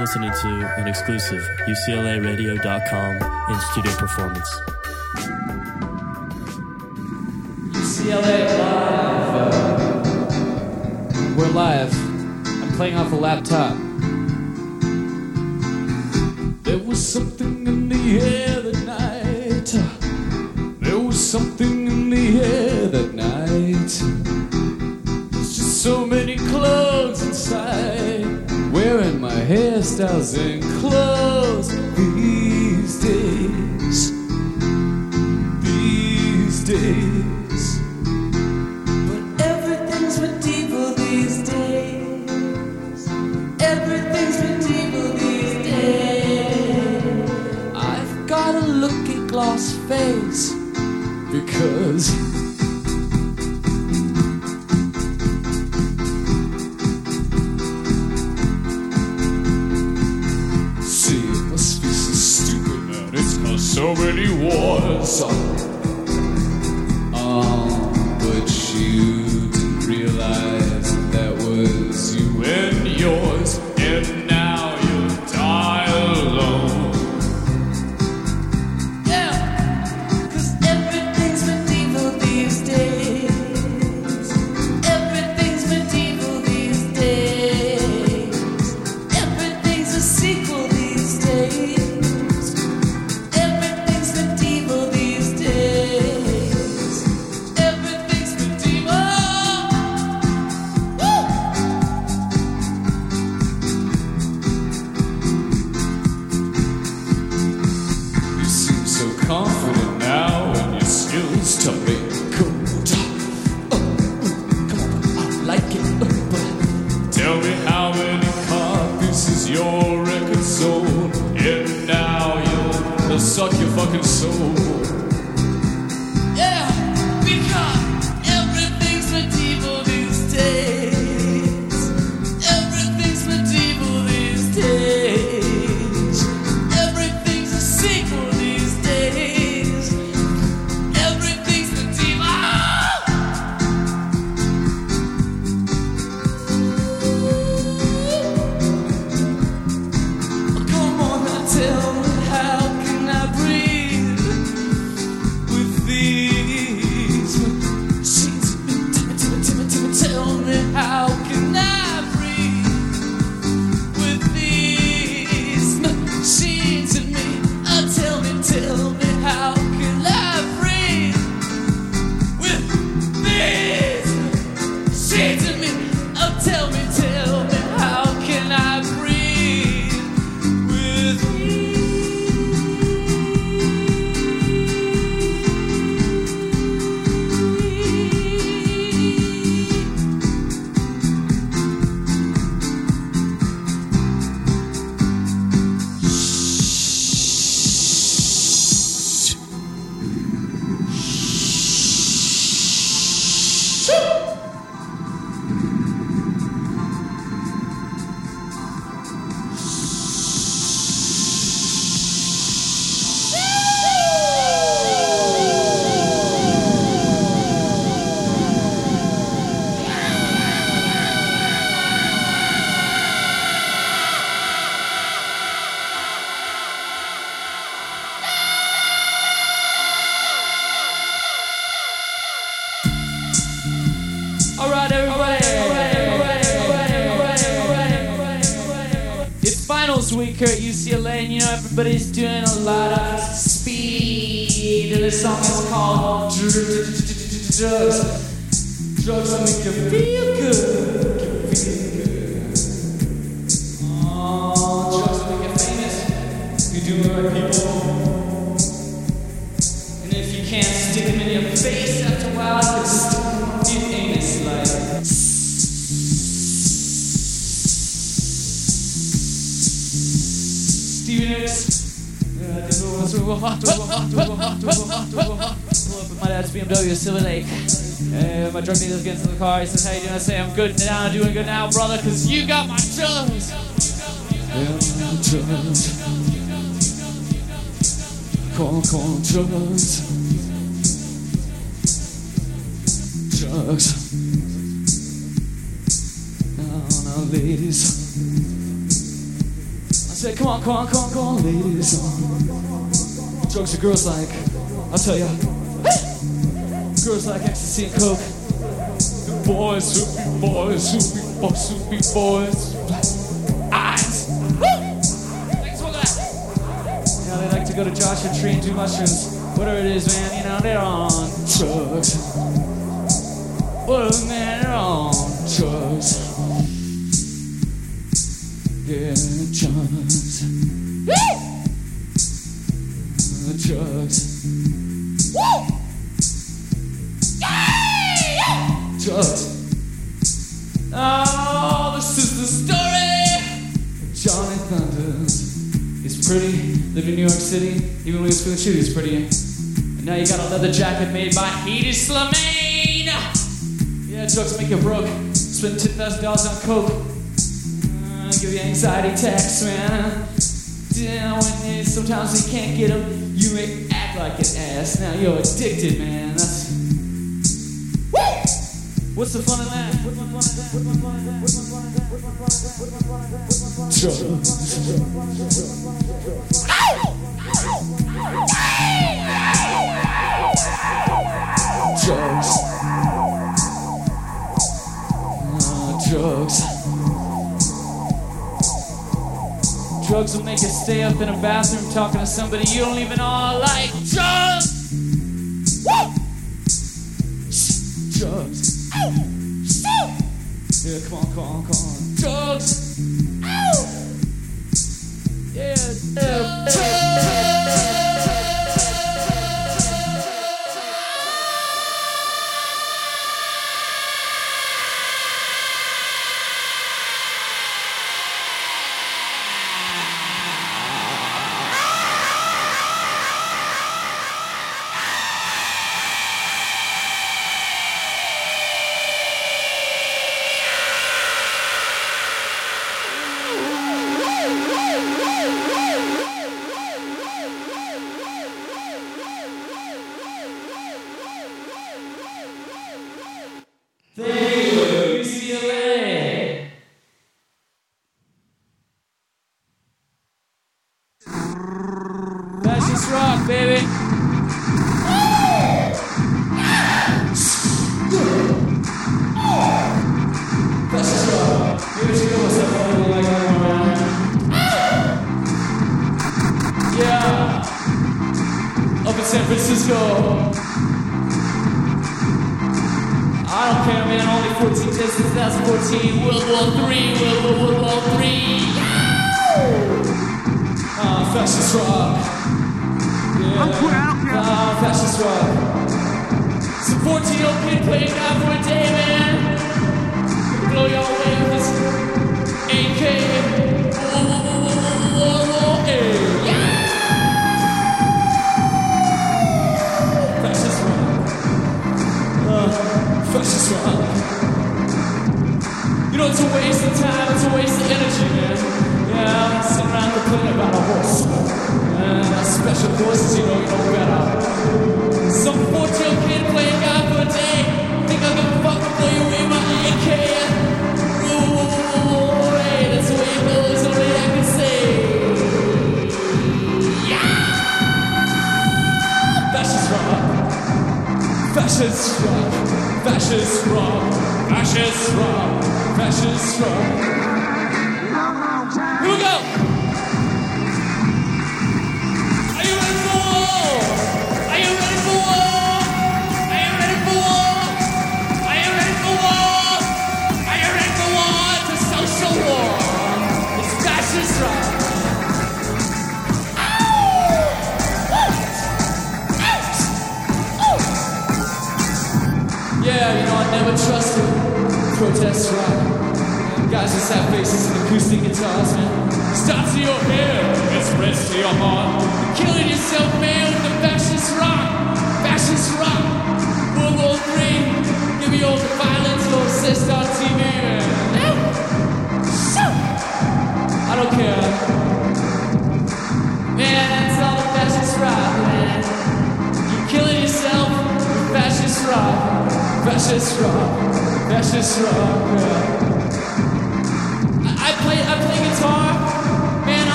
listening to an exclusive UCLARadio.com in studio performance. UCLA live. We're live. I'm playing off a laptop. There was something in the air that night. There was something in the air that night. There's just so many clothes inside. Wearing my hairstyles and clothes these days. These days. So many wars. But you didn't realize that was you and yours, soul. Week here at UCLA, and you know everybody's doing a lot of speed, and the song is called Drugs. Drugs that make you feel good. You feel good. Oh, drugs that make you famous. You do it right, people. And if you can't stick them in your face after a while, Pull up at my dad's BMW Silver Lake. Uh, my drug dealer gets in the car. He says, "How you doing?" I say, "I'm good now. I'm doing good now, brother, cause you got my drugs." drugs. Call, call drugs. Drugs. Now, now, ladies. I say, come on, come on, come on, come on, ladies. Drugs are girls like, I'll tell ya. Girls like ecstasy and coke. The boys, soupy boys, soupy boys, soupy boys. Eyes. Thanks for that. Yeah, they like to go to Joshua Tree and do mushrooms. Whatever it is, man, you know, they're on drugs. Well, man, they're on drugs. Yeah, drugs. The drugs. Drugs. Oh, this is the story. of Johnny Thunders. He's pretty, lived in New York City, even when he was feeling shitty, he's pretty. And now you got a leather jacket made by Hedi Slimane. Yeah, drugs make you broke. Spend $10,000 on coke. Uh, give you anxiety attacks, man. Yeah, when sometimes you can't get them, you act like an ass. Now you're addicted, man. That's. Woo! What's the fun in that? What's the fun Drugs will make you stay up in a bathroom talking to somebody you don't even know like drugs. Woo! Drugs. Yeah, come on, come on, come on. Drugs. Yeah, yeah. Just rock, baby. Yeah. Up in San Francisco. I don't care, man. Only 14 days since 2014. World War Three. World War, World War Three. Ah, fascist rock. Yeah. Ah, fascist rock. Some 14 year old kid playing God for a day, man. Blow y'all away special you know, you know better. Some 14 year kid playing God for a day. Think blow you with my AK. Hey, that's the I can. Yeah! Here we go. Trusted protest rock. Guys just have faces and acoustic guitars, man. To your hair, it spreads to your heart. You're killing yourself, man, with the fascist rock. Fascist rock.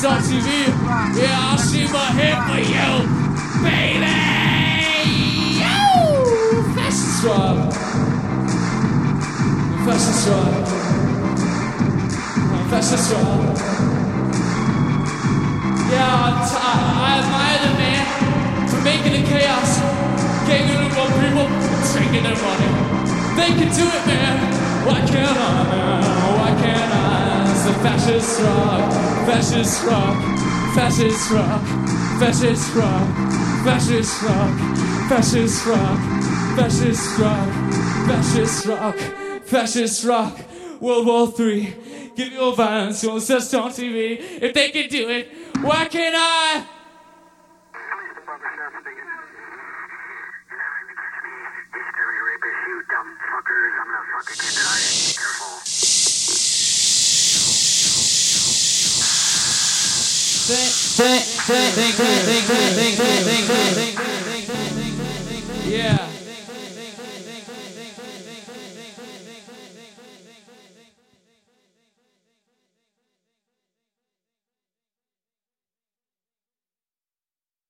Fascist on TV. Yeah, I'll shave my head for you, baby. Yo, fascist rock. Fascist rock. Fascist rock. Yeah, I'm t- I admire the man for making the chaos, getting rid of more people, taking their money. They can do it, man. Why can't I, man? Why can't I? It's fascist rock, fascist rock, fascist rock, fascist rock, fascist rock, fascist rock, fascist rock, fascist rock, fascist rock, World War Three. Give your violence, you'll assist on TV. If they can do it, why can't I? Police department sheriff speaking. You're not gonna catch me. Yeah.